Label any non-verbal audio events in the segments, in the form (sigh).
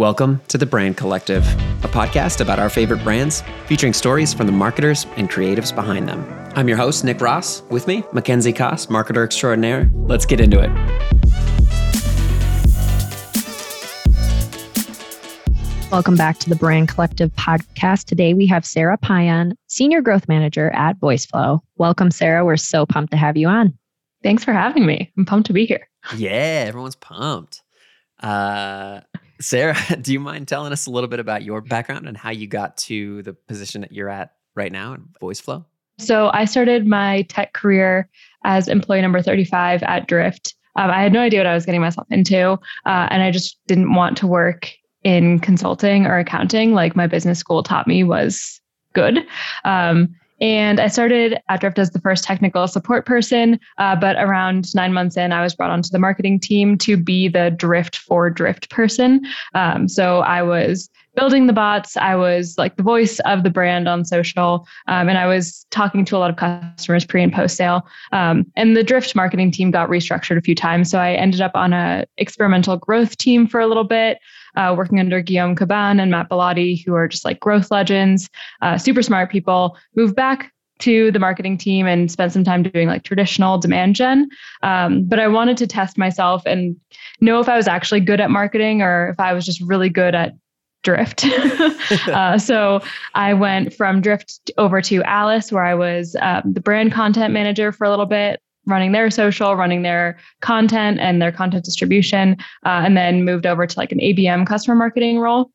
Welcome to the Brand Collective, a podcast about our favorite brands, featuring stories from the marketers and creatives behind them. I'm your host, Nick Ross. With me, Mackenzie Koss, marketer extraordinaire. Let's get into it. Welcome back to the Brand Collective podcast. Today we have Sarah Payan, Senior Growth Manager at VoiceFlow. Welcome, Sarah. We're so pumped to have you on. Thanks for having me. I'm pumped to be here. Yeah, everyone's pumped. Uh, Sarah, (laughs) do you mind telling us a little bit about your background and how you got to the position that you're at right now in VoiceFlow? So, I started my tech career as employee number 35 at Drift. Um, I had no idea what I was getting myself into, uh, and I just didn't want to work in consulting or accounting like my business school taught me was good. Um, and I started at Drift as the first technical support person. Uh, but around nine months in, I was brought onto the marketing team to be the Drift for Drift person. Um, so I was building the bots. I was like the voice of the brand on social, um, and I was talking to a lot of customers pre and post sale. Um, and the Drift marketing team got restructured a few times, so I ended up on a experimental growth team for a little bit uh, working under Guillaume Cabane and Matt Bilotti, who are just like growth legends, uh, super smart people, moved back to the marketing team and spent some time doing like traditional demand gen. Um, but I wanted to test myself and know if I was actually good at marketing or if I was just really good at Drift. (laughs) uh, so I went from Drift over to Alyce, where I was um, the brand content manager for a little bit, running their social, running their content and their content distribution, uh, and then moved over to like an ABM customer marketing role.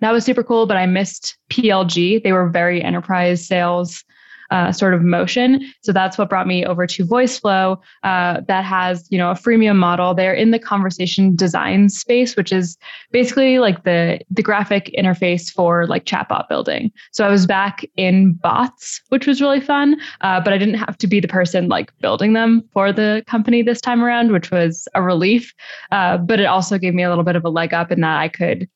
That was super cool, but I missed PLG. They were very enterprise sales uh, sort of motion. So that's what brought me over to VoiceFlow. Uh, that has you know a freemium model. They're in the conversation design space, which is basically like the the graphic interface for like chatbot building. So I was back in bots, which was really fun. Uh, but I didn't have to be the person like building them for the company this time around, which was a relief. Uh, but it also gave me a little bit of a leg up in that I could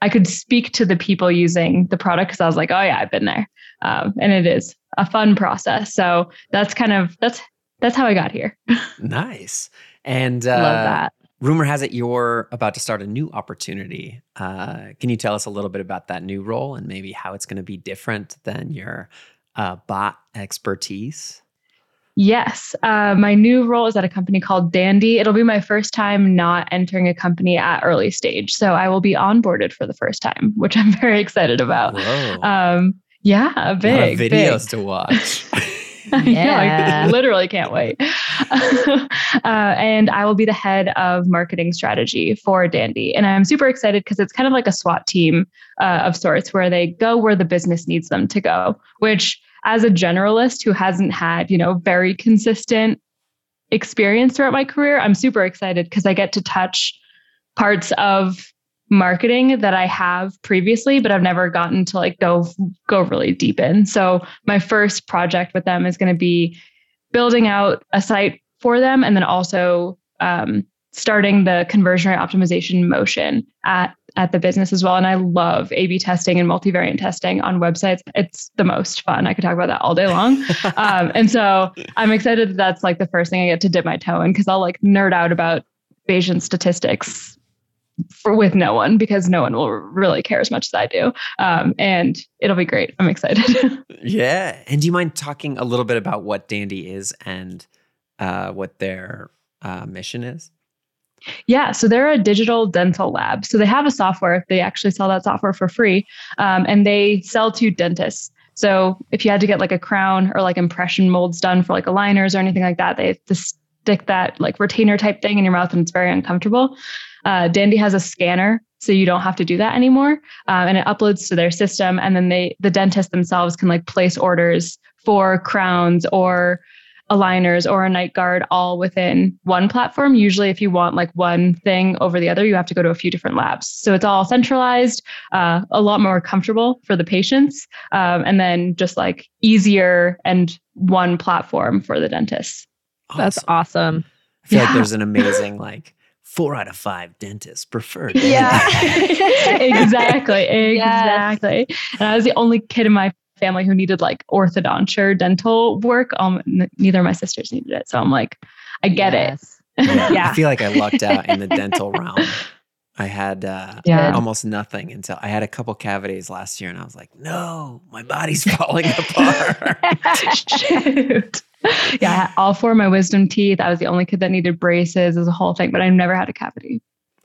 I could speak to the people using the product because I was like, oh yeah, I've been there, um, and it is a fun process. So that's kind of that's that's how I got here. (laughs) nice, and uh, love that. Rumor has it you're about to start a new opportunity. Uh, can you tell us a little bit about that new role and maybe how it's going to be different than your uh, bot expertise? Yes. Uh, my new role is at a company called Dandy. It'll be my first time not entering a company at early stage. So I will be onboarded for the first time, which I'm (laughs) very excited about. Um, yeah, big. videos big. to watch. (laughs) (laughs) yeah, I literally can't wait. uh, and I will be the head of marketing strategy for Dandy. And I'm super excited because it's kind of like a SWAT team uh, of sorts where they go where the business needs them to go, which as a generalist who hasn't had, you know, very consistent experience throughout my career, I'm super excited because I get to touch parts of marketing that I have previously, but I've never gotten to like go go really deep in. So my first project with them is going to be building out a site for them and then also um, starting the conversion optimization motion at at the business as well. And I love A B testing and multivariate testing on websites. It's the most fun. I could talk about that all day long. (laughs) um, and so I'm excited that that's like the first thing I get to dip my toe in because I'll like nerd out about Bayesian statistics for with no one because no one will really care as much as I do. Um, and it'll be great. I'm excited. (laughs) yeah. And do you mind talking a little bit about what Dandy is and uh, what their uh, mission is? Yeah, so they're a digital dental lab. So they have a software. They actually sell that software for free, um, and they sell to dentists. So if you had to get like a crown or like impression molds done for like aligners or anything like that, they have to stick that like retainer type thing in your mouth, and it's very uncomfortable. Uh, Dandy has a scanner, so you don't have to do that anymore, uh, and it uploads to their system, and then they the dentists themselves can like place orders for crowns or aligners or a night guard all within one platform. Usually, if you want like one thing over the other, you have to go to a few different labs. So it's all centralized, uh, a lot more comfortable for the patients, um, and then just like easier and one platform for the dentists. Awesome. That's awesome. I feel yeah. like there's an amazing like four out of five dentists prefer. Yeah, (laughs) (laughs) exactly, (laughs) exactly. Yes. And I was the only kid in my family who needed like orthodonture dental work. Um, n- neither of my sisters needed it, so I'm like, I get yes. it. Yeah, yeah, I feel like I lucked out in the (laughs) dental realm. I had uh, Yeah. almost nothing until I had a couple cavities last year, and I was like, "No, my body's (laughs) falling apart." (laughs) Shoot. Yeah, I had all four of my wisdom teeth. I was the only kid that needed braces. It was a whole thing, but I've never had a cavity.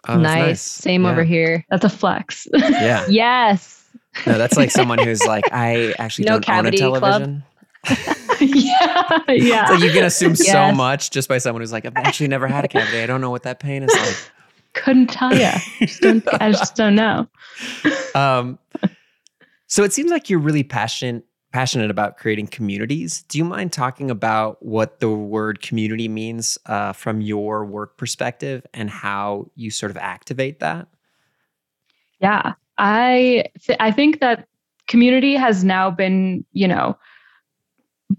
Oh, that's nice. Same Yeah. over here. That's a flex. Yeah, Yes. No, that's like someone who's (laughs) like, I actually No don't own a cavity club? television. yeah. Yeah. It's like you can assume so much just by someone who's like, I've actually never had a cavity. I don't know what that pain is like. (laughs) Couldn't tell you. Just don't, I just don't know. (laughs) Um, so it seems like you're really passionate passionate about creating communities. Do you mind talking about what the word community means uh, from your work perspective and how you sort of activate that? Yeah, I th- I think that community has now been you know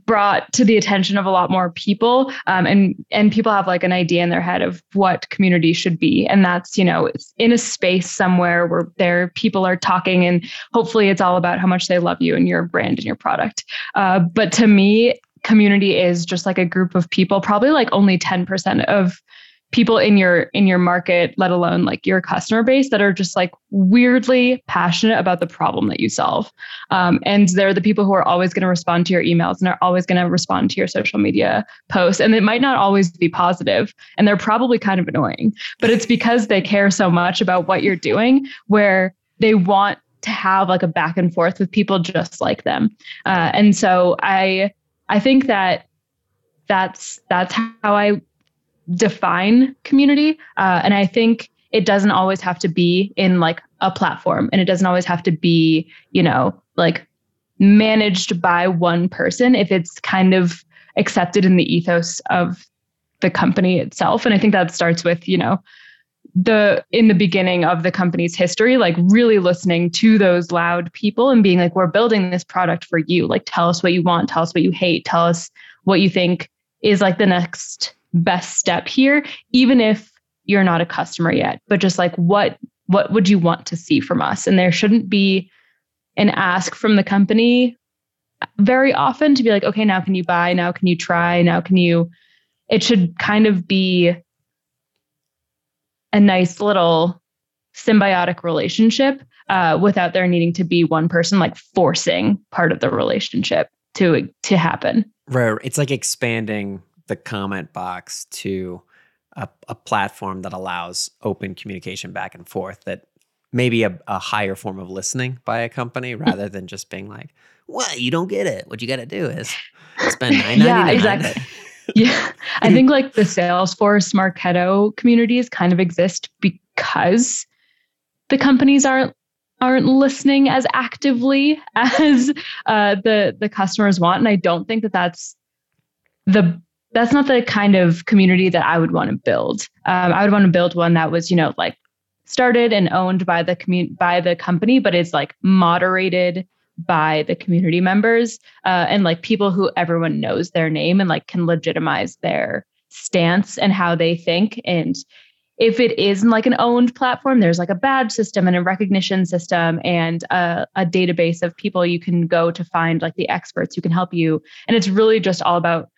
brought to the attention of a lot more people um, and and people have like an idea in their head of what community should be. And that's you know it's in a space somewhere where there people are talking and hopefully it's all about how much they love you and your brand and your product. Uh, but to me community is just like a group of people probably like only 10% of people in your in your market let alone like your customer base that are just like weirdly passionate about the problem that you solve. Um, and they're the people who are always going to respond to your emails and are always going to respond to your social media posts and it might not always be positive and they're probably kind of annoying but it's because they care so much about what you're doing where they want to have like a back and forth with people just like them. Uh, and so i i think that that's that's how i define community. Uh, and I think it doesn't always have to be in like a platform and it doesn't always have to be, you know, like managed by one person if it's kind of accepted in the ethos of the company itself. And I think that starts with, you know, the in the beginning of the company's history like really listening to those loud people and being like we're building this product for you like tell us what you want tell us what you hate tell us what you think is like the next best step here even if you're not a customer yet but just like what what would you want to see from us? And there shouldn't be an ask from the company very often to be like okay now can you buy? Now can you try? Now can you it should kind of be a nice little symbiotic relationship uh, without there needing to be one person like forcing part of the relationship to to happen. Right. It's like expanding the comment box to a, a platform that allows open communication back and forth that maybe a, a higher form of listening by a company rather than just being like, well, you don't get it. What you got to do is spend (laughs) nine Yeah, exactly. (laughs) yeah i think like the salesforce marketo communities kind of exist because the companies aren't aren't listening as actively (laughs) as uh, the the customers want and i don't think that that's the that's not the kind of community that i would want to build. Um, i would want to build one that was you know like started and owned by the community by the company but it's like moderated by the community members uh, and like people who everyone knows their name and like can legitimize their stance and how they think. And if it isn't like an owned platform there's like a badge system and a recognition system and a, a database of people you can go to find like the experts who can help you. And it's really just all about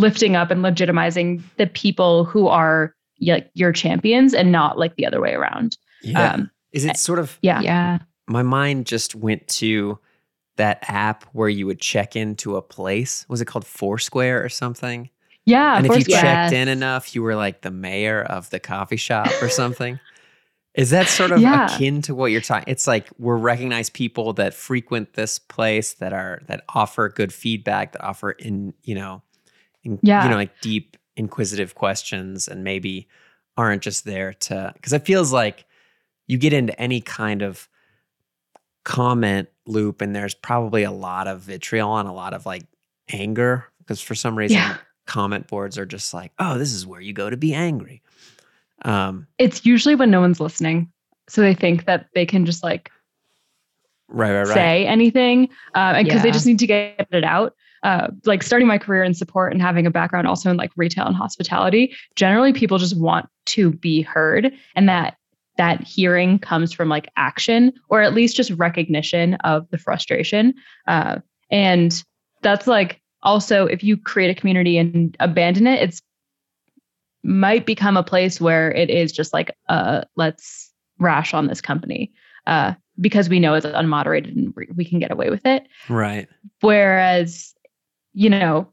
lifting up and legitimizing the people who are like your champions and not like the other way around Yeah. um Is it sort of, yeah Yeah. my mind just went to that app where you would check into a place. Was it called Foursquare or something? yeah and of if you course, yeah. checked in enough, you were like the mayor of the coffee shop or something. Is that sort of Yeah. akin to what you're talking? It's like we're recognized people that frequent this place that are that offer good feedback, that offer in you know, in, Yeah. you know, like deep inquisitive questions, and maybe aren't just there to because it feels like you get into any kind of comment loop, and there's probably a lot of vitriol and a lot of like anger because for some reason Yeah. comment boards are just like, oh, this is where you go to be angry. Um, it's usually when no one's listening so they think that they can just like right, right, right. say anything because Yeah. they just need to get it out uh, like starting my career in support and having a background also in like retail and hospitality generally people just want to be heard and that that hearing comes from like action or at least just recognition of the frustration uh, and that's like also if you create a community and abandon it it's might become a place where it is just like uh let's rash on this company uh, because we know it's unmoderated and we can get away with it. Right. Whereas, you know,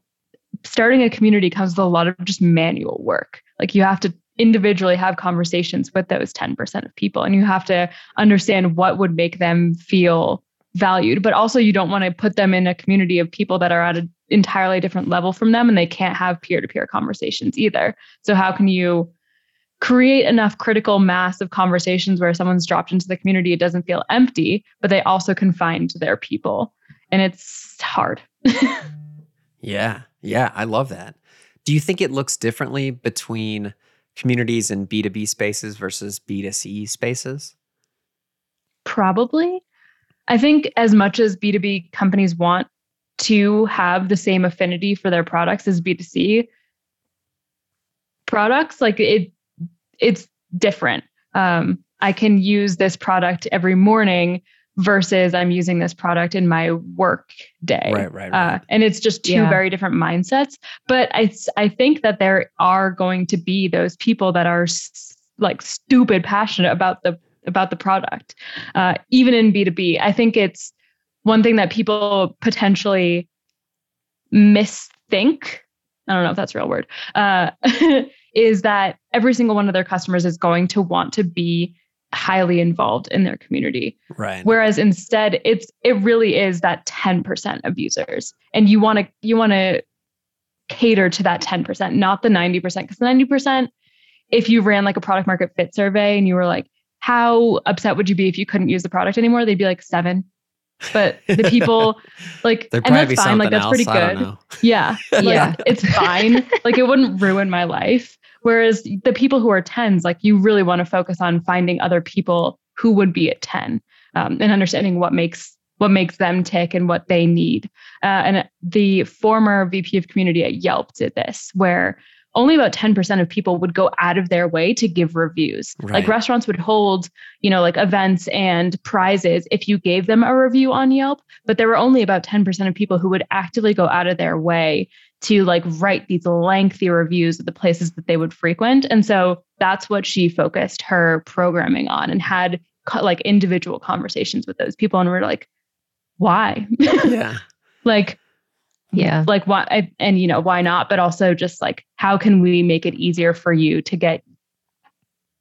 starting a community comes with a lot of just manual work. Like you have to individually have conversations with those 10% of people and you have to understand what would make them feel valued. But also you don't want to put them in a community of people that are at an entirely different level from them and they can't have peer-to-peer conversations either. So how can you create enough critical mass of conversations where someone's dropped into the community it doesn't feel empty but they also can find their people? And it's hard (laughs) yeah yeah i love that do you think it looks differently between communities in B2B spaces versus B2C spaces? Probably. I think as much as B2B companies want to have the same affinity for their products as B2C products, like it it's different. Um, I can use this product every morning versus I'm using this product in my work day. Right, right, right. Uh, and it's just two yeah. very different mindsets. But I, I think that there are going to be those people that are s- like stupid passionate about the about the product, uh, even in B two B. I think it's one thing that people potentially misthink. I don't know if that's a real word. Uh, (laughs) is that every single one of their customers is going to want to be highly involved in their community. Right. Whereas instead it's it really is that 10% of users. And you want to you want to cater to that 10%, not the 90% because 90% if you ran like a product market fit survey and you were like how upset would you be if you couldn't use the product anymore? They'd be like 7. But the people (laughs) like and that's fine like that's else. pretty good. Yeah. (laughs) Like, yeah. It's fine. like it wouldn't ruin my life. Whereas the people who are 10s, like you really want to focus on finding other people who would be at 10 um, and understanding what makes what makes them tick and what they need. Uh, and the former VP of community at Yelp did this, where only about 10% of people would go out of their way to give reviews. Right. Like restaurants would hold, you know, like events and prizes if you gave them a review on Yelp, but there were only about 10% of people who would actively go out of their way to like write these lengthy reviews of the places that they would frequent. And so that's what she focused her programming on and had like individual conversations with those people. And we're like, why? (laughs) Yeah. like, yeah. Like why and you know, why not? But also just like how can we make it easier for you to get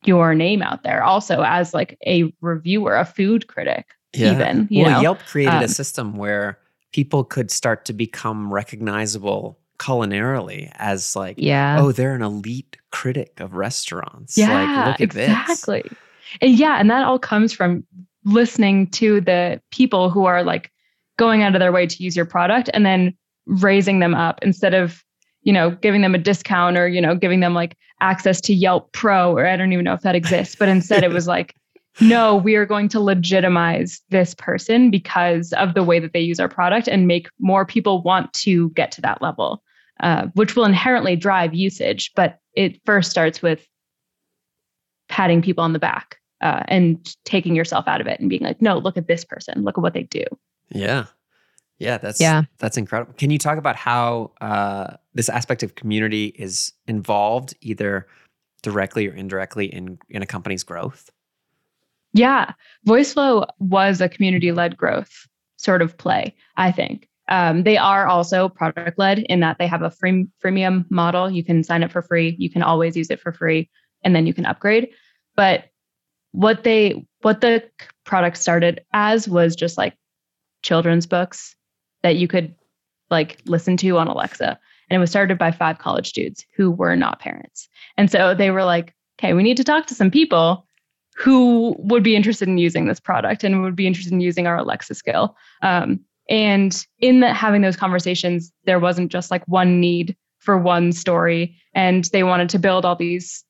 your name out there also as like a reviewer, a food critic, Yeah. even. You well, know? Yelp created Um, a system where people could start to become recognizable culinarily as like, Yeah. oh, they're an elite critic of restaurants. Yeah, like, look at this. exactly. And yeah, and that all comes from listening to the people who are like going out of their way to use your product and then raising them up instead of, you know, giving them a discount or, you know, giving them like access to Yelp Pro or I don't even know if that exists, but instead it was (laughs) like, no, we are going to legitimize this person because of the way that they use our product and make more people want to get to that level, uh, which will inherently drive usage. But it first starts with patting people on the back uh, and taking yourself out of it and being like, no, look at this person, look at what they do. Yeah. Yeah, that's Yeah. that's incredible. Can you talk about how uh, this aspect of community is involved either directly or indirectly in in a company's growth? Yeah, VoiceFlow was a community led growth sort of play, I think. Um, they are also product led in that they have a free, freemium model. You can sign up for free, you can always use it for free, and then you can upgrade. But what they what the product started as was just like children's books that you could like listen to on Alexa. And it was started by five college dudes who were not parents. And so they were like, okay, we need to talk to some people who would be interested in using this product and would be interested in using our Alexa skill. Um, and in the, having those conversations, there wasn't just like one need for one story, and they wanted to build all these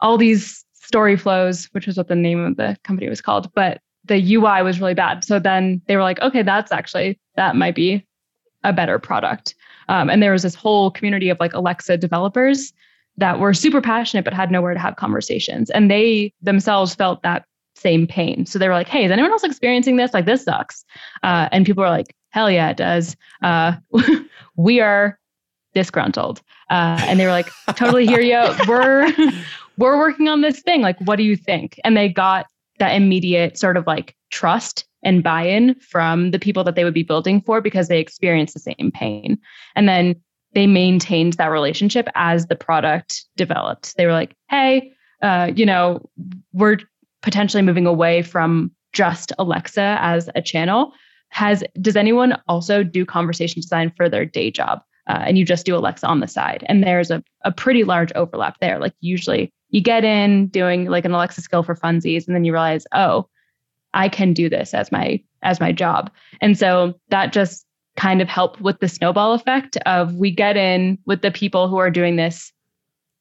all these story flows, which was what the name of the company was called. But the UI was really bad. So then they were like, okay, that's actually that might be a better product. Um, and there was this whole community of like Alexa developers that were super passionate but had nowhere to have conversations. And they themselves felt that same pain. So they were like, hey, is anyone else experiencing this? Like, this sucks. Uh, and people were like, hell yeah, it does. Uh, (laughs) we are disgruntled. Uh, and they were like, totally hear you. We're, (laughs) we're working on this thing. Like, what do you think? And they got that immediate sort of like trust and buy-in from the people that they would be building for because they experienced the same pain. And then they maintained that relationship as the product developed. They were like, hey, uh, you know, we're potentially moving away from just Alexa as a channel. Has does anyone also do conversation design for their day job? Uh, and you just do Alexa on the side. And there's a, a pretty large overlap there. Like usually you get in doing like an Alexa skill for funsies, and then you realize, oh, I can do this as my as my job. And so that just kind of helped with the snowball effect of we get in with the people who are doing this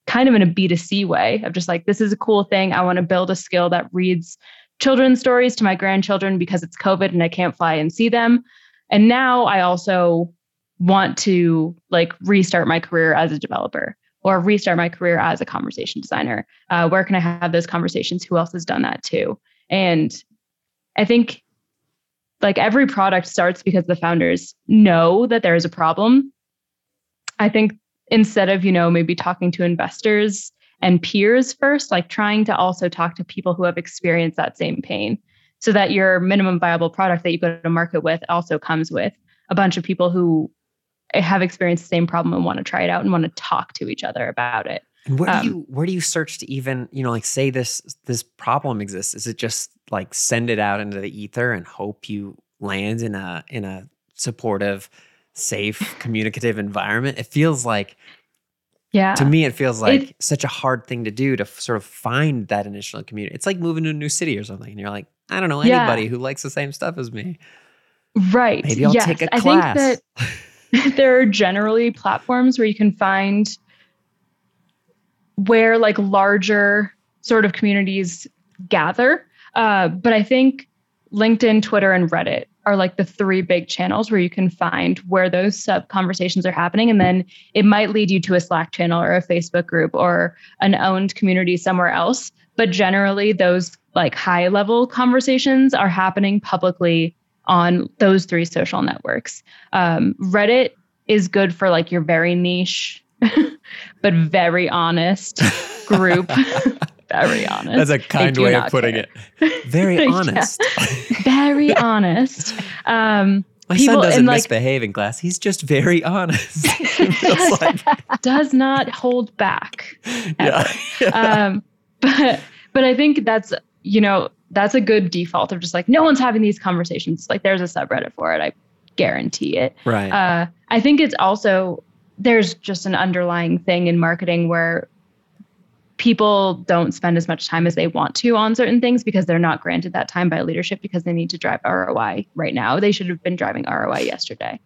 kind of in a B2C way of just like, this is a cool thing. I want to build a skill that reads children's stories to my grandchildren because it's COVID and I can't fly and see them. And now I also want to like restart my career as a developer or restart my career as a conversation designer. Uh, where can I have those conversations? Who else has done that too? And I think like every product starts because the founders know that there is a problem. I think instead of, you know, maybe talking to investors and peers first, like trying to also talk to people who have experienced that same pain so that your minimum viable product that you go to market with also comes with a bunch of people who have experienced the same problem and want to try it out and want to talk to each other about it. And where um, do you where do you search to even, you know, like say this this problem exists? Is it just like send it out into the ether and hope you land in a in a supportive, safe, communicative environment? It feels like yeah. To me, it feels like it, such a hard thing to do to f- sort of find that initial community. It's like moving to a new city or something, and you're like, I don't know anybody yeah. who likes the same stuff as me. Right. Maybe I'll yes. take a class. I think that (laughs) (laughs) there are generally platforms where you can find where like larger sort of communities gather. Uh, but I think LinkedIn, Twitter, and Reddit are like the three big channels where you can find where those sub conversations are happening. And then it might lead you to a Slack channel or a Facebook group or an owned community somewhere else. But generally, those like high level conversations are happening publicly on those three social networks. Um, Reddit is good for like your very niche, (laughs) but very honest group (laughs) very (laughs) honest. That's a kind way of putting care. it. Very (laughs) honest. (laughs) very honest. Um, my people, son doesn't like, misbehave in class. He's just very honest. like. Does not hold back. Yeah. yeah. Um, but but I think that's you know that's a good default of just like no one's having these conversations. Like there's a subreddit for it. I guarantee it. Right. Uh, I think it's also there's just an underlying thing in marketing where people don't spend as much time as they want to on certain things because they're not granted that time by leadership because they need to drive ROI right now. They should have been driving ROI yesterday.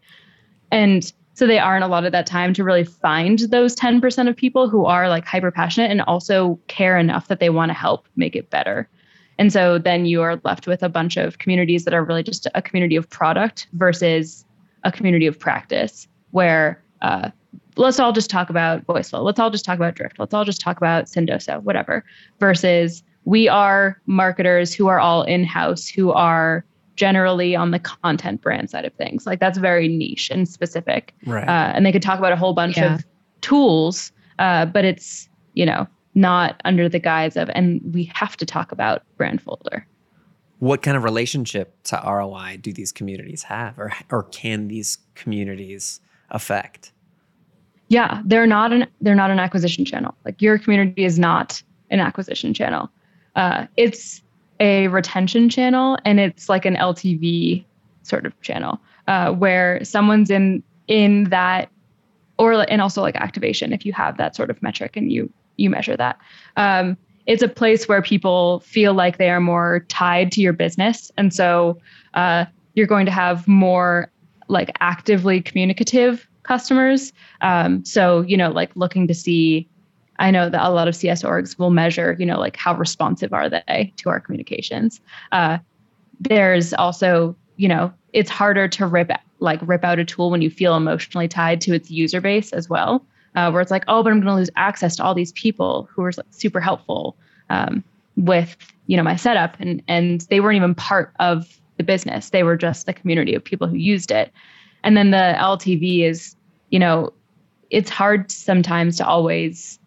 And so they aren't a lot of that time to really find those 10% of people who are like hyper passionate and also care enough that they want to help make it better. And so then you are left with a bunch of communities that are really just a community of product versus a community of practice where uh, let's all just talk about VoiceFlow. Let's all just talk about Drift. Let's all just talk about Sendoso, whatever. Versus we are marketers who are all in house, who are generally on the content brand side of things. Like that's very niche and specific. Right. Uh, and they could talk about a whole bunch yeah. of tools, uh, but it's, you know, not under the guise of, and we have to talk about Brandfolder. What kind of relationship to ROI do these communities have, or, or can these communities affect? Yeah, they're not an they're not an acquisition channel. Like your community is not an acquisition channel. Uh, it's a retention channel, and it's like an LTV sort of channel uh, where someone's in in that, or and also like activation if you have that sort of metric and you you measure that. Um, it's a place where people feel like they are more tied to your business, and so uh, you're going to have more like actively communicative customers. Um, so, you know, like looking to see, I know that a lot of CS orgs will measure, you know, like how responsive are they to our communications. Uh, there's also, you know, it's harder to rip like rip out a tool when you feel emotionally tied to its user base as well. Uh, where it's like, oh, but I'm going to lose access to all these people who are like, super helpful um, with you know my setup, and and they weren't even part of the business; they were just the community of people who used it. And then the LTV is, you know, it's hard sometimes to always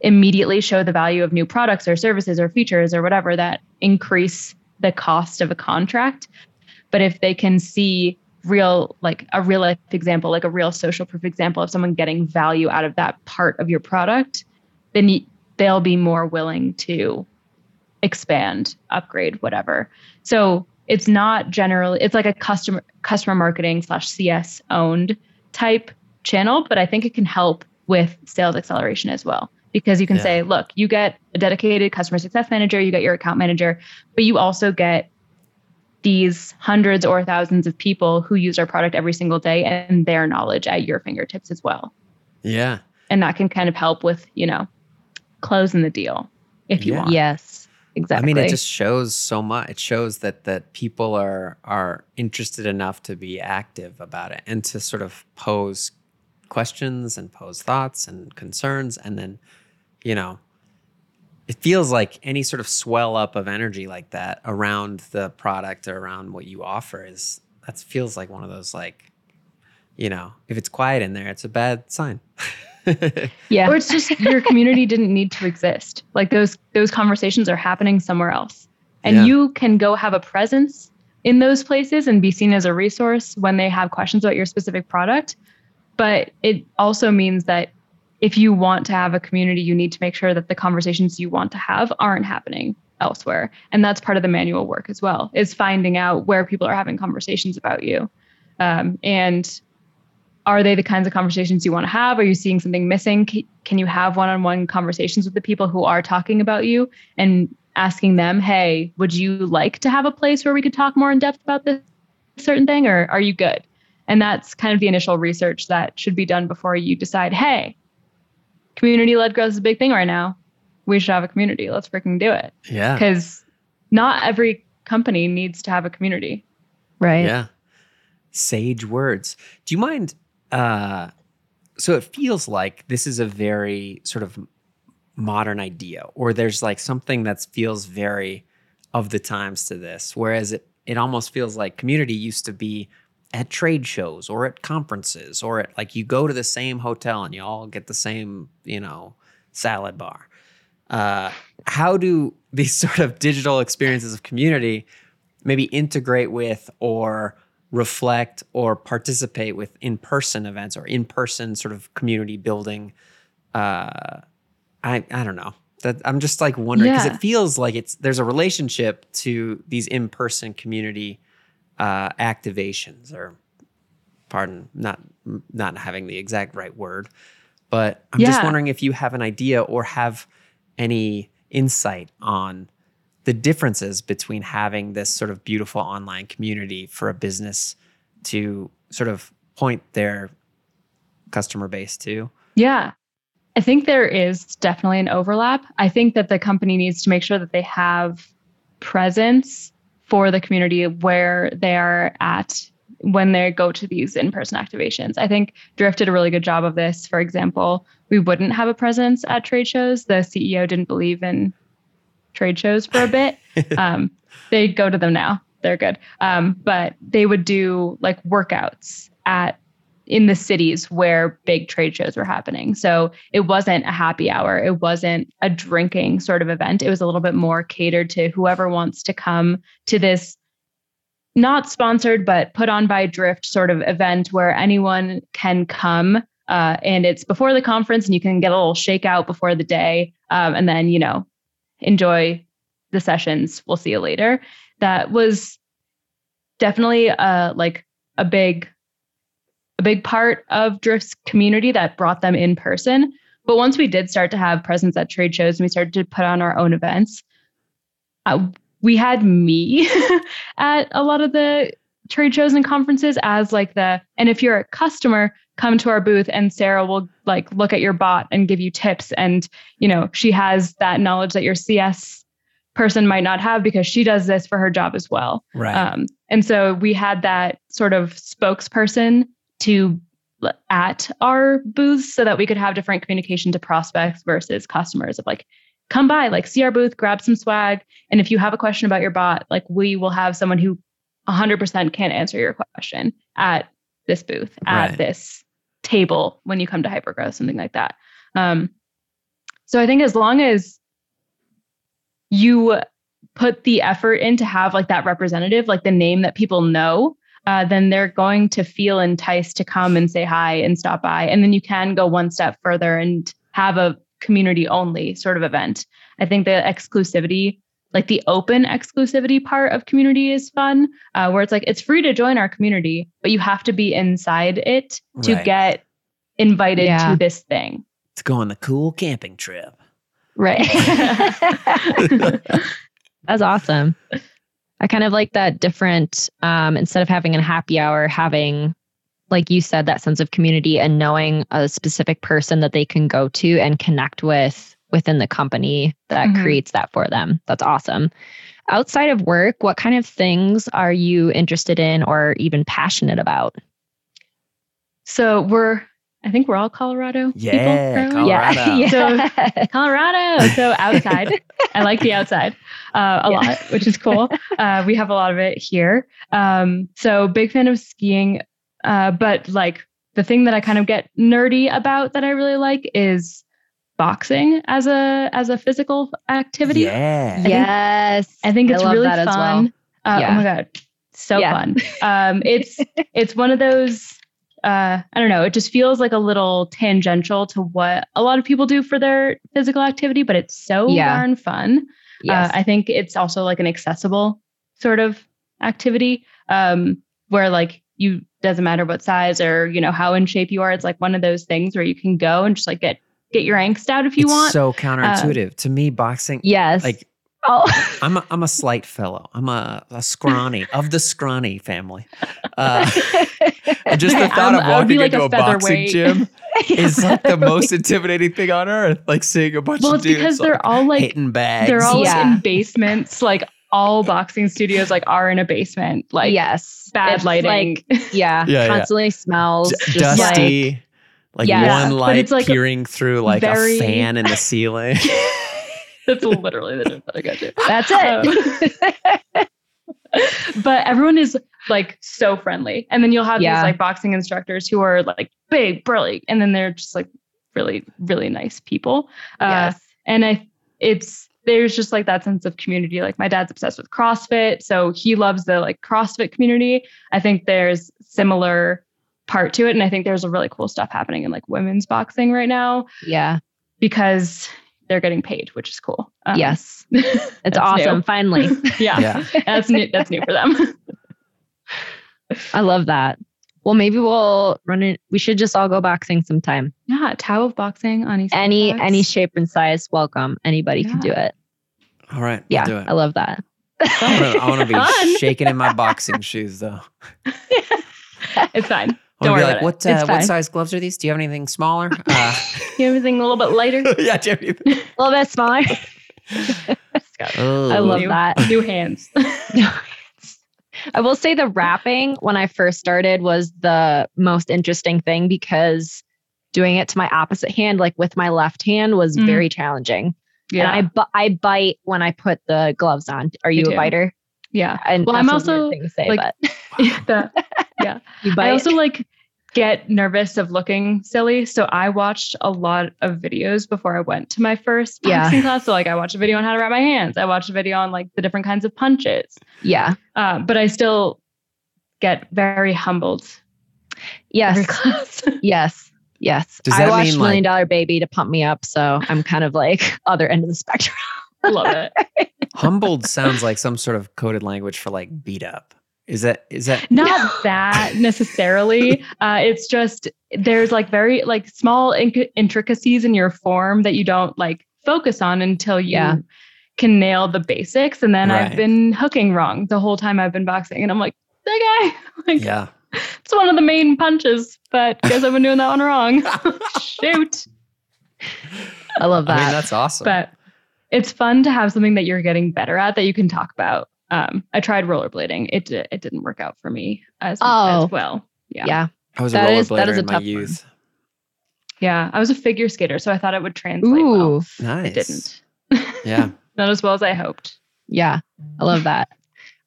immediately show the value of new products or services or features or whatever that increase the cost of a contract. But if they can see real, like a real life example, like a real social proof example of someone getting value out of that part of your product, then they'll be more willing to expand, upgrade, whatever. So it's not generally it's like a customer customer marketing slash CS owned type channel, but I think it can help with sales acceleration as well because you can yeah. say, look, you get a dedicated customer success manager, you get your account manager, but you also get these hundreds or thousands of people who use our product every single day and their knowledge at your fingertips as well. Yeah. And that can kind of help with, you know, closing the deal if you yeah. want. Yes. Exactly. I mean, it just shows so much. It shows that that people are are interested enough to be active about it and to sort of pose questions and pose thoughts and concerns and then you know, it feels like any sort of swell up of energy like that around the product or around what you offer is that feels like one of those like, you know, if it's quiet in there, it's a bad sign. (laughs) (laughs) yeah. Or it's just your community didn't need to exist. Like those those conversations are happening somewhere else. And yeah. you can go have a presence in those places and be seen as a resource when they have questions about your specific product. But it also means that if you want to have a community, you need to make sure that the conversations you want to have aren't happening elsewhere. And that's part of the manual work as well, is finding out where people are having conversations about you. Um, and are they the kinds of conversations you want to have? Are you seeing something missing? Can you have one on one conversations with the people who are talking about you and asking them, hey, would you like to have a place where we could talk more in depth about this certain thing, or are you good? And that's kind of the initial research that should be done before you decide, hey, community led growth is a big thing right now. We should have a community. Let's freaking do it. Yeah. Because not every company needs to have a community. Right. Yeah. Sage words. Do you mind? Uh, so it feels like this is a very sort of modern idea, or there's like something that feels very of the times to this, whereas it it almost feels like community used to be at trade shows or at conferences or at like you go to the same hotel and you all get the same you know salad bar. Uh, how do these (laughs) sort of digital experiences of community maybe integrate with or reflect or participate with in-person events or in-person sort of community building uh, i i don't know that i'm just like wondering because yeah. it feels like it's there's a relationship to these in-person community uh, activations, or pardon, not not having the exact right word, but I'm yeah. just wondering if you have an idea or have any insight on the differences between having this sort of beautiful online community for a business to sort of point their customer base to. Yeah. I think there is definitely an overlap. I think that the company needs to make sure that they have presence for the community where they are at when they go to these in-person activations. I think Drift did a really good job of this. For example, we wouldn't have a presence at trade shows. The CEO didn't believe in trade shows for a bit. (laughs) um, they go to them now. They're good. Um, but they would do like workouts at in the cities where big trade shows were happening. So it wasn't a happy hour. It wasn't a drinking sort of event. It was a little bit more catered to whoever wants to come to this not sponsored, but put on by Drift sort of event where anyone can come. Uh, and it's before the conference and you can get a little shakeout before the day. Um, and then, you know, enjoy the sessions. We'll see you later. That was definitely uh, like a big a big part of Drift's community that brought them in person. But once we did start to have presence at trade shows and we started to put on our own events, uh, we had me (laughs) at a lot of the trade shows and conferences as like the and if you're a customer come to our booth and sarah will like look at your bot and give you tips and you know she has that knowledge that your cs person might not have because she does this for her job as well. Right. Um, and so we had that sort of spokesperson to at our booths so that we could have different communication to prospects versus customers of like come by like see our booth grab some swag. And if you have a question about your bot like we will have someone who 100% can answer your question at this booth at right. this table when you come to hypergrowth something like that um, So I think as long as you put the effort in to have like that representative, like the name that people know, uh, then they're going to feel enticed to come and say hi and stop by. And then you can go one step further and have a community only sort of event. I think the exclusivity, like the open exclusivity part of community is fun, uh, where it's like it's free to join our community, but you have to be inside it to Right. get invited Yeah. to this thing. To go on the cool camping trip. Right. (laughs) That's awesome. I kind of like that different, um, instead of having a happy hour, having, like you said, that sense of community and knowing a specific person that they can go to and connect with within the company that Mhm. creates that for them. That's awesome. Outside of work, what kind of things are you interested in or even passionate about? So we're, I think we're all Colorado. people Yeah, currently. Colorado. (laughs) Yeah. Colorado. So outside. (laughs) I like the outside uh, a Yeah. lot, which is cool. Uh, we have a lot of it here. Um, so big fan of skiing. Uh, but like the thing that I kind of get nerdy about that I really like is boxing as a as a physical activity. Yeah. think- yes. I think I it's love really that as well. fun. Uh, Yeah. Oh my god, so Yeah. fun. (laughs) Um, it's it's one of those. Uh, I don't know. It just feels like a little tangential to what a lot of people do for their physical activity, but it's so Yeah. darn fun. Yes. Uh, I think it's also like an accessible sort of activity um, where like you doesn't matter what size or you know how in shape you are. It's like one of those things where you can go and just like get get your angst out if you it's want. So counterintuitive. to me, boxing, yes. like oh. I'm a, I'm a slight fellow. I'm a, a scrawny of the scrawny family. Uh, (laughs) just the thought I'm- of I would walking like into a a, boxing featherweight. gym (laughs) is like the most (laughs) intimidating thing on earth. Like seeing a bunch well, of it's dudes because they're all like hitting bags. they're all Yeah. in basements. Like all boxing studios like are in a basement. Like yes. bad It's lighting. Like, yeah, Yeah, yeah. constantly smells. D- just like- dusty. Like, Yeah, one light it's like peering through like very- a fan in the (laughs) ceiling. (laughs) That's literally the joke that I got to. that's it. (laughs) but everyone is like so friendly. And then you'll have Yeah. these like boxing instructors who are like big, burly, and then they're just like really, really nice people. Uh, yes. and I, it's there's just like that sense of community. Like my dad's obsessed with CrossFit, so he loves the like CrossFit community. I think there's similar part to it, and I think there's a really cool stuff happening in like women's boxing right now Yeah. because they're getting paid, which is cool. Um, yes. (laughs) It's awesome. new. Finally. (laughs) yeah, yeah. that's new. That's new for them. I love that. Well, maybe we'll run it. We should just all go boxing sometime. yeah, Tao of boxing on East Any Halifax. any shape and size, welcome. Anybody can do it. All right. Yeah, We'll do it. I love that. I want to be (laughs) shaking in my boxing shoes though. it's fine. I Don't want to worry be like, what, uh, what size gloves are these? Do you have anything smaller? (laughs) Uh, You have anything a little bit lighter? (laughs) yeah, do you have anything? A little bit smaller. Oh, I love New- that. New (laughs) hands. I will say the wrapping when I first started was the most interesting thing because doing it to my opposite hand, like with my left hand, was Mm. very challenging. yeah, And I bu- I bite when I put the gloves on. Are you a too. biter? Yeah. And Well, I'm also, thing to say, like, but (laughs) The- (laughs) you bite. I also like get nervous of looking silly. So I watched a lot of videos before I went to my first Yeah. boxing class. So like I watched a video on how to wrap my hands. I watched a video on like the different kinds of punches. yeah. Uh, but I still get very humbled Yes. (laughs) class. Yes. Yes. Does I watched mean, Million like- Dollar Baby to pump me up. So I'm kind of like other end of the spectrum. Love it. Humbled sounds like some sort of coded language for like beat up. Is that is that Not that necessarily. (laughs) Uh, it's just there's like very like small inc- intricacies in your form that you don't like focus on until you Yeah. can nail the basics. And then Right. I've been hooking wrong the whole time I've been boxing, and I'm like, that guy, (laughs) like yeah? it's one of the main punches, but (laughs) guess I've been doing that one wrong. Shoot. I love I that. mean that's awesome. But it's fun to have something that you're getting better at that you can talk about. Um, I tried rollerblading. It di- it didn't work out for me as, Oh. as well. Yeah. yeah. I was a that is- rollerblader is a in my tough one. youth. Yeah. I was a figure skater, so I thought it would translate Ooh. well. Nice. It didn't. (laughs) Yeah. Not as well as I hoped. Yeah. I love that.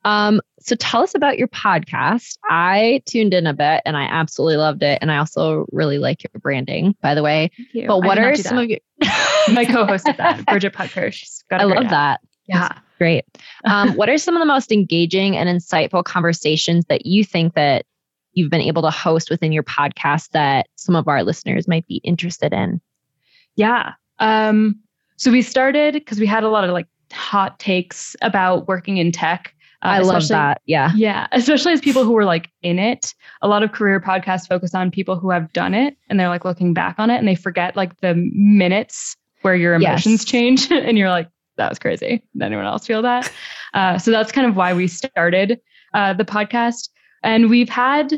Um, so tell us about your podcast. I tuned in a bit and I absolutely loved it. And I also really like your branding, by the way. Thank you. But what are some that. of your (laughs) my co-host is that, Bridget Putker. She's got a I love app. that. Yeah. Great. Um, what are some of the most engaging and insightful conversations that you think that you've been able to host within your podcast that some of our listeners might be interested in? Yeah. Um, so we started because we had a lot of like hot takes about working in tech. uh, I love that. Yeah. Yeah, especially as people who were like in it. A lot of career podcasts focus on people who have done it and they're like looking back on it and they forget like the minutes where your Yes. emotions change (laughs) and you're like, that was crazy. Did anyone else feel that? Uh, so that's kind of why we started uh, the podcast. And we've had,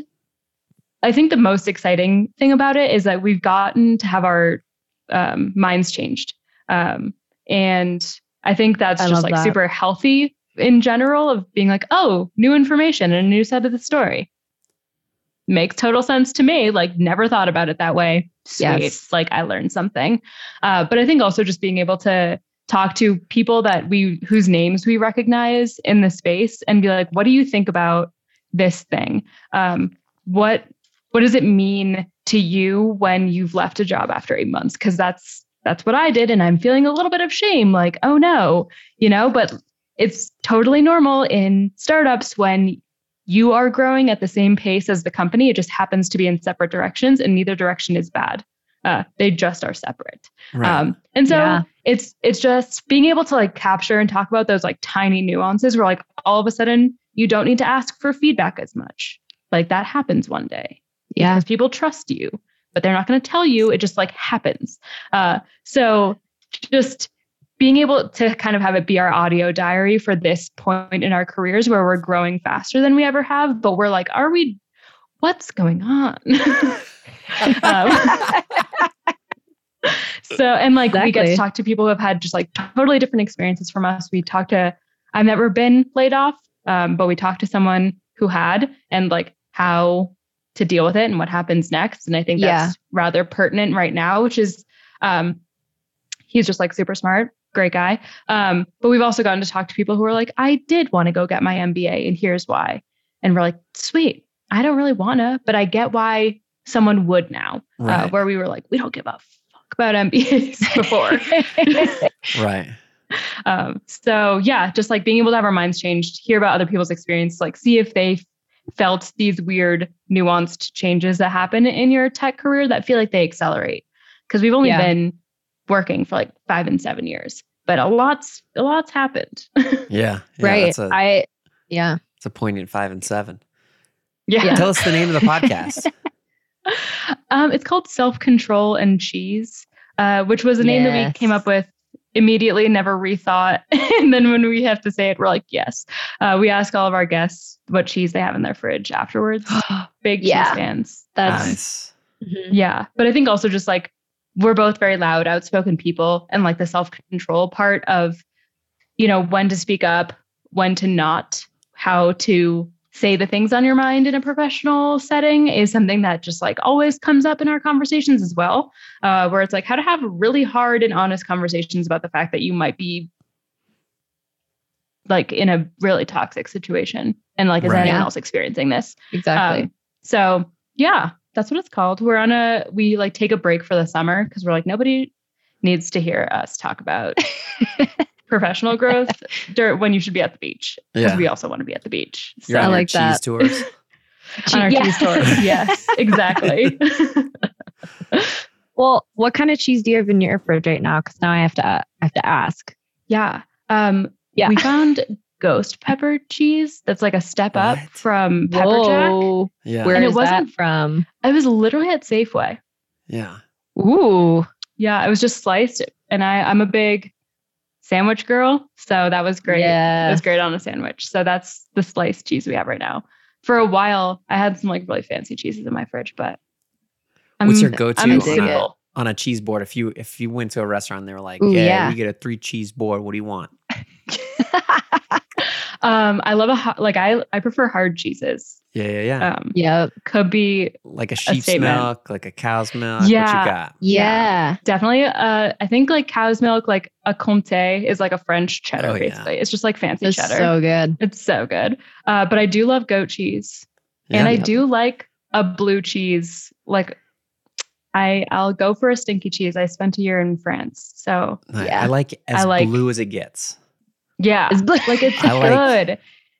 I think the most exciting thing about it is that we've gotten to have our um, minds changed. Um, and I think that's I just like that. super healthy in general of being like, oh, new information and a new side of the story. Makes total sense to me. Like, never thought about it that way. Sweet. Yes. Like, I learned something. Uh, but I think also just being able to talk to people that we, whose names we recognize in the space and be like, what do you think about this thing? Um, what, what does it mean to you when you've left a job after eight months? Cause that's, that's what I did. And I'm feeling a little bit of shame. Like, oh no, you know, but it's totally normal in startups when you are growing at the same pace as the company. It just happens to be in separate directions, and neither direction is bad. Uh, they just are separate. Right. Um, and so Yeah. it's it's just being able to like capture and talk about those like tiny nuances where like all of a sudden you don't need to ask for feedback as much. Like that happens one day Yeah. because people trust you, but they're not going to tell you. It just like happens. Uh, so just being able to kind of have it be our audio diary for this point in our careers where we're growing faster than we ever have, but we're like, are we? What's going on? (laughs) um, (laughs) so and like we get to talk to people who have had just like totally different experiences from us. We talk to I've never been laid off, um, but we talked to someone who had and like how to deal with it and what happens next. And I think Yeah. that's rather pertinent right now, which is um, he's just like super smart, great guy. Um, but we've also gotten to talk to people who are like, I did want to go get my MBA, and here's why. And we're like, sweet, I don't really want to, but I get why someone would now. Uh, where we were like, we don't give a fuck about MBAs (laughs) before. (laughs) right. um, so yeah, just like being able to have our minds changed, hear about other people's experience, like see if they felt these weird nuanced changes that happen in your tech career that feel like they accelerate. Because we've only Yeah. been working for like five and seven years, but a lot's a lot's happened. (laughs) Yeah. yeah right. That's a, I yeah. it's a poignant five and seven. yeah. Tell us the name of the podcast. (laughs) um, it's called Self Control and Cheese, uh, which was a name that we came up with immediately, never rethought. (laughs) and then when we have to say it, we're like, yes. Uh, we ask all of our guests what cheese they have in their fridge afterwards. (gasps) Big Yeah. cheese fans. That's nice. Mhm. Yeah. But I think also just like we're both very loud, outspoken people, and like the self control part of, you know, when to speak up, when to not, how to say the things on your mind in a professional setting is something that just like always comes up in our conversations as well. Uh, where it's like how to have really hard and honest conversations about the fact that you might be like in a really toxic situation and like is Right. anyone else experiencing this exactly. um, so yeah, that's what it's called. We're on a we like take a break for the summer because we're like nobody needs to hear us talk about (laughs) professional growth dur- when you should be at the beach because Yeah. we also want to be at the beach. So You're I on your like cheese that. tours. (laughs) (laughs) on our Yeah. cheese tours, yes, exactly. Well, what kind of cheese do you have in your fridge right now? Because now I have to I have to ask. yeah, um, Yeah. We found ghost pepper cheese that's like a step up from pepper jack. Whoa. Yeah. Where And it is that wasn't- from? I was literally at Safeway. yeah. Ooh. Yeah, it was just sliced, and I I'm a big sandwich girl, so that was great. Yeah. It was great on a sandwich. So that's the sliced cheese we have right now. For a while, I had some like really fancy cheeses in my fridge, but I'm, What's your go-to I'm on a- On a cheese board, if you if you went to a restaurant, and they were like, Ooh, "Yeah, yeah. we get a three cheese board. What do you want?" (laughs) Um, I love a hot, like I I prefer hard cheeses. Yeah, yeah, yeah. Um, yep. could be like a sheep's statement. milk, like a cow's milk. What Yeah. you got? Yeah. definitely. Uh, I think like cow's milk, like a Comte, is like a French cheddar. Oh, yeah. basically, it's just like fancy It's cheddar. so good. it's so good. Uh, but I do love goat cheese. Yeah. And I Yep. do like a blue cheese. Like, I I'll go for a stinky cheese. I spent a year in France, so I- Yeah. I like as I like- blue as it gets. Yeah, It's blue. like it's I like good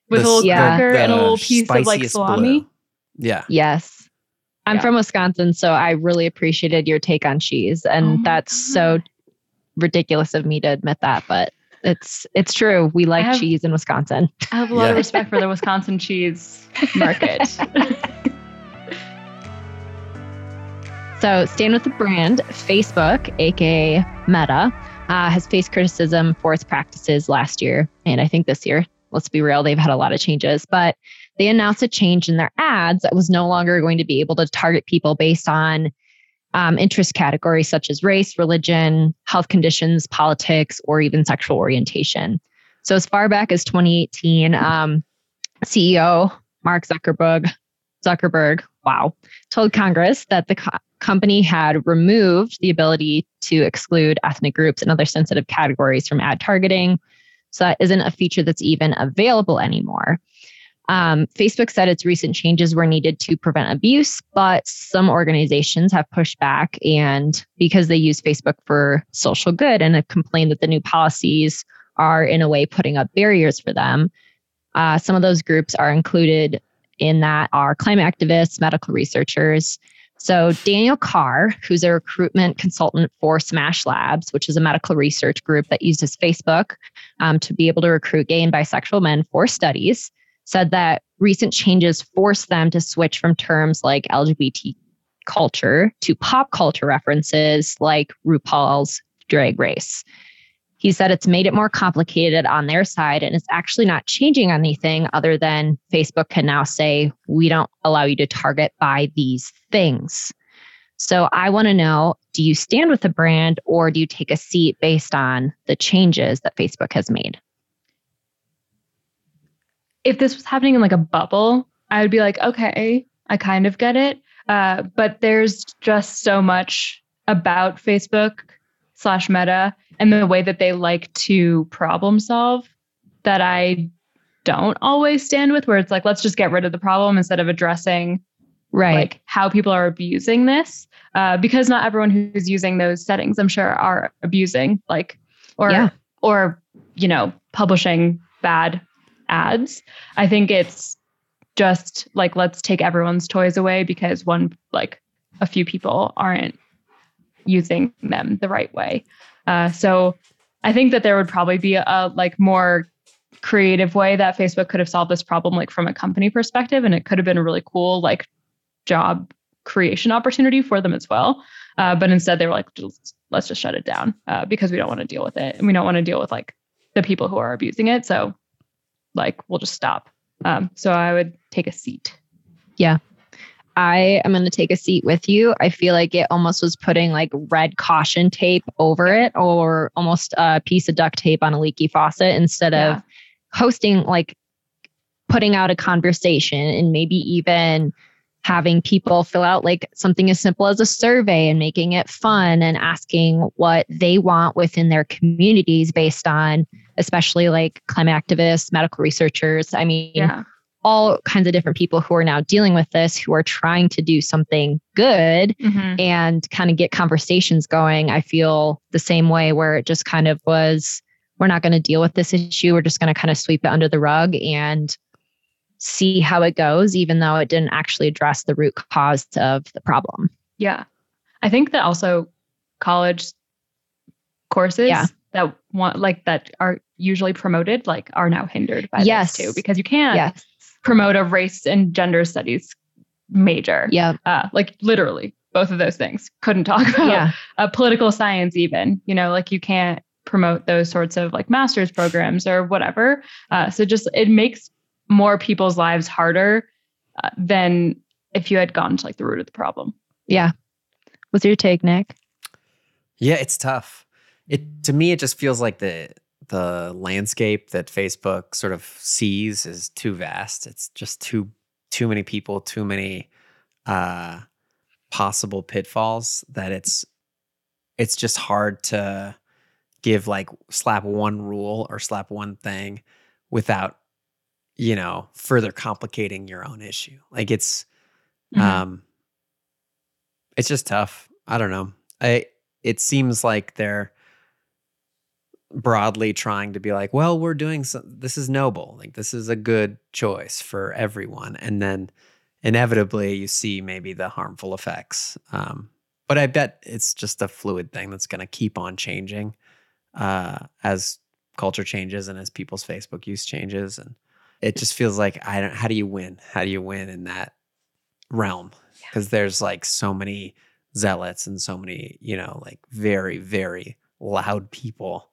with a little Yeah. cracker and a little piece of like spiciest salami. blue. Yeah. Yes. I'm Yeah. from Wisconsin, so I really appreciated your take on cheese. And Oh my that's so ridiculous of me to admit that, but it's it's true. We like have- cheese in Wisconsin. I have a lot Yeah. of respect for the Wisconsin cheese market. (laughs) (laughs) So, staying with the brand, Facebook, aka Meta, uh, has faced criticism for its practices last year. And I think this year, let's be real, they've had a lot of changes. But they announced a change in their ads that was no longer going to be able to target people based on um, interest categories such as race, religion, health conditions, politics, or even sexual orientation. So, as far back as 2018, um, CEO Mark Zuckerberg, Zuckerberg, wow, told Congress that the company had removed the ability to exclude ethnic groups and other sensitive categories from ad targeting. So that isn't a feature that's even available anymore. Um, Facebook said its recent changes were needed to prevent abuse, but some organizations have pushed back and because they use Facebook for social good and have complained that the new policies are in a way putting up barriers for them. Uh, some of those groups are included in that are climate activists, medical researchers. So, Daniel Carr, who's a recruitment consultant for Smash Labs, which is a medical research group that uses Facebook um, to be able to recruit gay and bisexual men for studies, said that recent changes forced them to switch from terms like LGBT culture to pop culture references like RuPaul's Drag Race. He said it's made it more complicated on their side and it's actually not changing anything other than Facebook can now say, we don't allow you to target by these things. So I want to know do you stand with the brand or do you take a seat based on the changes that Facebook has made? if this was happening in like a bubble, I would be like, okay, I kind of get it. Uh, but there's just so much about Facebook slash Meta and the way that they like to problem solve that I don't always stand with. Where it's like, let's just get rid of the problem instead of addressing Right. like how people are abusing this. Uh, because not everyone who's using those settings, I'm sure, are abusing like or Yeah. or you know publishing bad ads. I think it's just like let's take everyone's toys away because one like a few people aren't using them the right way. Uh, so I think that there would probably be a, like more creative way that Facebook could have solved this problem like from a company perspective and it could have been a really cool like job creation opportunity for them as well. Uh, but instead they were like let's just shut it down uh, because we don't want to deal with it and we don't want to deal with like the people who are abusing it. So like we'll just stop. Um, so I would take a seat. I am going to take a seat with you. I feel like it almost was putting like red caution tape over it or almost a piece of duct tape on a leaky faucet instead Yeah. of hosting, like putting out a conversation and maybe even having people fill out like something as simple as a survey and making it fun and asking what they want within their communities based on especially like climate activists, medical researchers. I mean, Yeah. All kinds of different people who are now dealing with this who are trying to do something good Mhm. and kind of get conversations going. I feel the same way where it just kind of was we're not going to deal with this issue. We're just going to kind of sweep it under the rug and see how it goes, even though it didn't actually address the root cause of the problem. Yeah. I think that also college courses Yeah. that want like that are usually promoted like are now hindered by Yes. this too because you can't Yes. Promote a race and gender studies major. Yeah. Uh, like literally both of those things couldn't talk (laughs) about Yeah. uh, political science even you know like you can't promote those sorts of like master's programs or whatever uh, so just it makes more people's lives harder uh, than if you had gone to like the root of the problem Yeah. What's your take, Nick? Yeah, it's tough. It to me, it just feels like the the landscape that Facebook sort of sees is too vast. It's just too too many people, too many uh, possible pitfalls that it's it's just hard to give like slap one rule or slap one thing without you know further complicating your own issue. Like it's Mhm. um it's just tough. I don't know. I it seems like they're broadly trying to be like, well, we're doing some, this is noble. Like this is a good choice for everyone. And then inevitably you see maybe the harmful effects. Um, but I bet it's just a fluid thing that's going to keep on changing uh, as culture changes and as people's Facebook use changes. And it just feels like I don't. How do you win? How do you win in that realm? Because there's like so many zealots and so many, you know, like very very loud people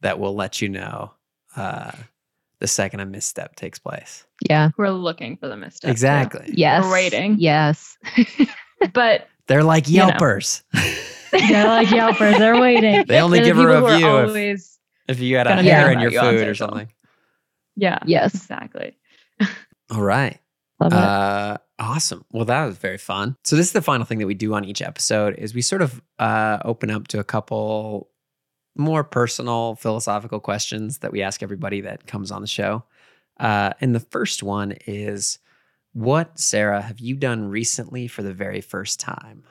that will let you know uh, the second a misstep takes place. Yeah. We're looking for the misstep. too. Exactly. Yes. We're waiting. Yes. (laughs) But They're like You know. Yelpers. (laughs) they're like Yelpers. They're waiting. They only They're the give a people who are review if- if you had a Gonna hair in your about you food or something. yeah. yes. Exactly. All right. Love it. Uh, awesome. Well, that was very fun. So this is the final thing that we do on each episode is we sort of uh, open up to a couple more personal philosophical questions that we ask everybody that comes on the show. Uh, and the first one is, what Sarah have you done recently for the very first time?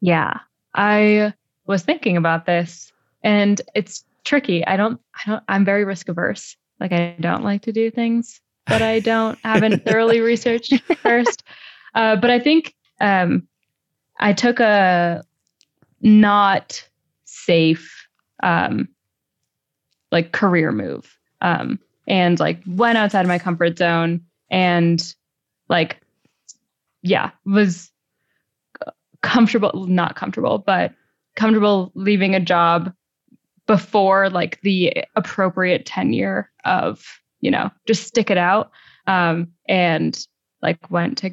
Yeah. I was thinking about this and it's tricky. I don't I don't I'm very risk averse. Like I don't like to do things that I don't haven't thoroughly (laughs) researched first. Uh, but I think um, I took a not safe um, like career move. Um, and like went outside of my comfort zone and like yeah was comfortable not comfortable but comfortable leaving a job before like the appropriate tenure of you know just stick it out um and like went to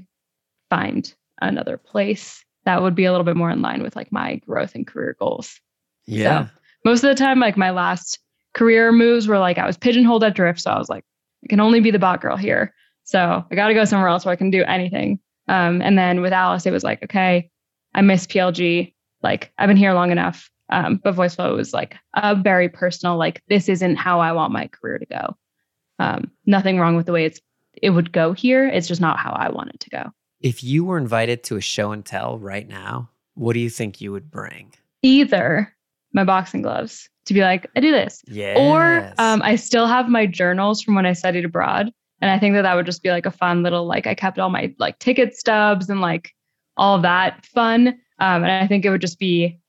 find another place that would be a little bit more in line with like my growth and career goals Yeah. most of the time like my last career moves were like i was pigeonholed at drift so i was like i can only be the bot girl here. So i got to go somewhere else where i can do anything. Um, and then with Alyce it was like okay i miss plg like i've been here long enough. Um, but voiceflow was like a very personal like this isn't how i want my career to go. Um, nothing wrong with the way it's it would go here. It's just not how i want it to go. If you were invited to a show and tell right now, what do you think you would bring? either my boxing gloves to be like i do this Yeah. Or um, I still have my journals from when I studied abroad. And I think that that would just be like a fun little, like, I kept all my like ticket stubs and like all that fun. Um, and I think it would just be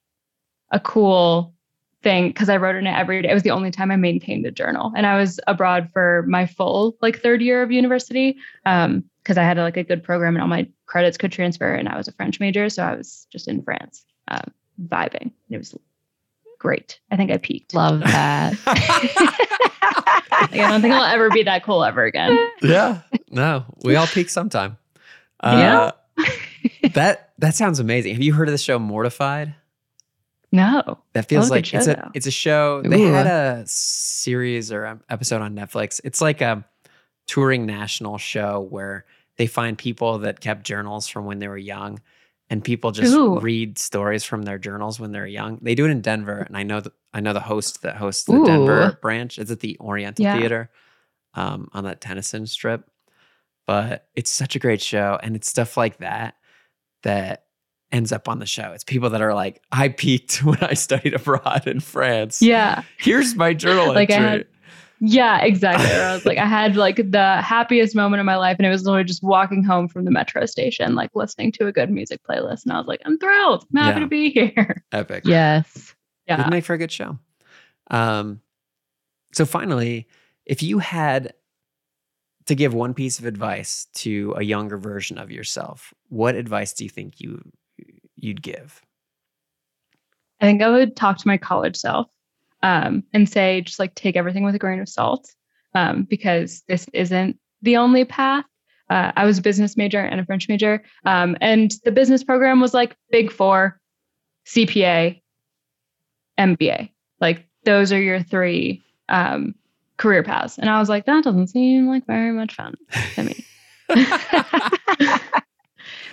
a cool thing because I wrote in it every day. It was the only time I maintained a journal. And I was abroad for my full like third year of university um, because I had like a good program and all my credits could transfer. And I was a French major. So I was just in France um, vibing. It was great. I think I peaked. Love that. (laughs) Like, I don't think I'll ever be that cool ever again. yeah. No, we all peak sometime. Yeah. Uh, that that sounds amazing. Have you heard of the show Mortified? No. That feels like good it's a though. it's a show. They Ooh. had a series or an episode on Netflix. It's like a touring national show where they find people that kept journals from when they were young, and people just Ooh. read stories from their journals when they're young. They do it in Denver, and I know the, I know the host that hosts the Ooh. Denver branch. It's at the Oriental Yeah. Theater um, on that Tennyson strip. But it's such a great show, and it's stuff like that that ends up on the show. It's people that are like, I peaked (laughs) when I studied abroad in France. Yeah. Here's my journal Like I entry. had- Yeah, exactly. Or I was like, I had like the happiest moment of my life, and it was literally just walking home from the metro station, like listening to a good music playlist. And I was like, I'm thrilled. I'm happy Yeah. to be here. Epic. yes. Yeah. Would make for a good show. Um, so finally, if you had to give one piece of advice to a younger version of yourself, what advice do you think you you'd give? I think I would talk to my college self um, and say, just like take everything with a grain of salt um, because this isn't the only path. Uh, I was a business major and a French major, um, and the business program was like Big Four, CPA, MBA. Like those are your three um, career paths. And I was like, that doesn't seem like very much fun to me. (laughs) (laughs)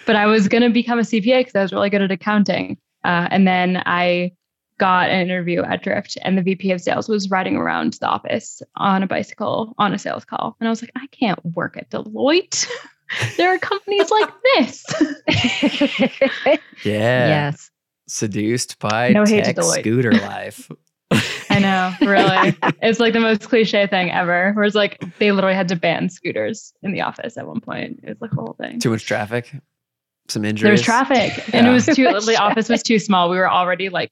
but I was going to become a CPA because I was really good at accounting. Uh, and then I got an interview at Drift, and the VP of sales was riding around the office on a bicycle on a sales call. And I was like, I can't work at Deloitte. (laughs) there are companies like this. (laughs) Yeah. Yes. Seduced by No hate to tech Deloitte. scooter life. (laughs) I know, really. it's like the most cliche thing ever. Where it's like they literally had to ban scooters in the office at one point. It was like a whole thing. Too much traffic. Some injuries. There was traffic, and it was too. Too The office was too small. We were already like,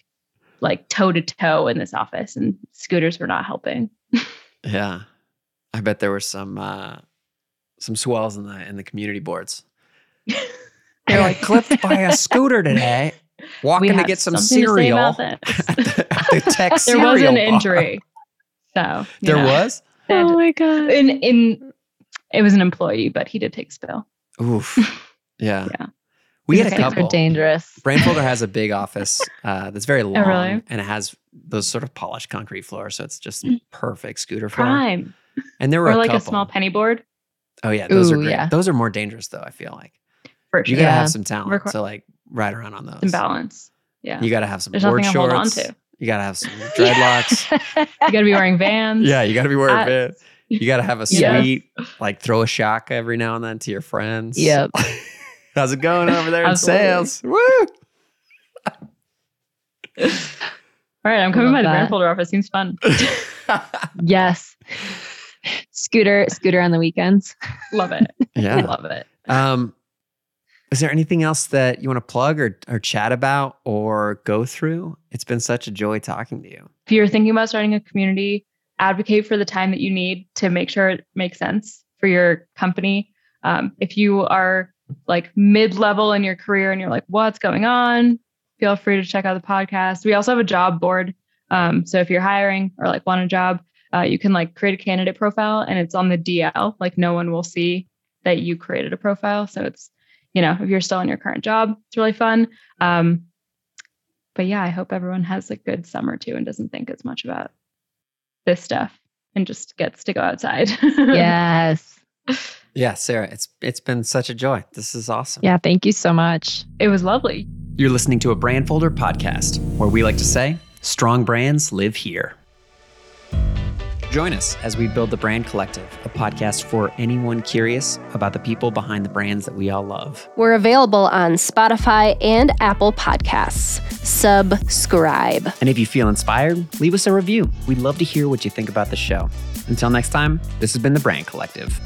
like toe to toe in this office, and scooters were not helping. (laughs) Yeah. I bet there were some uh some swells in the in the community boards. (laughs) They I were like, clipped by a scooter (laughs) today. Walking to get some something to say cereal at the, at the tech there cereal was an bar. injury. So There know, was? they had my god. in in it was an employee, but he did take spill. Oof. Yeah. Yeah. We It's had a. Things are couple. dangerous. Brandfolder has a big (laughs) office uh, that's very long Oh, really? and it has those sort of polished concrete floors. So it's just Mm. perfect scooter floor. Prime And there were or a like a small penny board Oh yeah, those are great. yeah. Those are more dangerous though. I feel like for you gotta Yeah. have some talent Requ- to like ride around on those. Some balance. Yeah, You gotta have some There's board hold on shorts. to. You gotta have some (laughs) dreadlocks. you got to be wearing Vans. (laughs) yeah, you gotta be wearing I- Vans. You gotta have a Yes. sweet like throw a shock every now and then to your friends. Yep. How's it going over there in sales? Woo! All right, I'm coming Love by the that. Brandfolder office. Seems fun. (laughs) yes. Scooter, scooter on the weekends. Love it. (laughs) yeah. Love it. Um, is there anything else that you want to plug or, or chat about or go through? It's been such a joy talking to you. If you're thinking about starting a community, advocate for the time that you need to make sure it makes sense for your company. Um, if you are like mid level in your career and you're like, what's going on? Feel free to check out the podcast. We also have a job board. Um, so if you're hiring or like want a job, uh, you can like create a candidate profile and it's on the DL. Like no one will see that you created a profile. So it's, you know, if you're still in your current job, it's really fun. Um, but yeah, I hope everyone has a good summer too and doesn't think as much about this stuff and just gets to go outside. (laughs) Yes. Yeah, Sarah, it's it's been such a joy. This is awesome. Yeah. Thank you so much. it was lovely. You're listening to a Brandfolder podcast where we like to say, strong brands live here. Join us as we build the Brand Collective, a podcast for anyone curious about the people behind the brands that we all love. We're available on Spotify and Apple Podcasts. Subscribe. And if you feel inspired, leave us a review. We'd love to hear what you think about the show. Until next time, this has been the Brand Collective.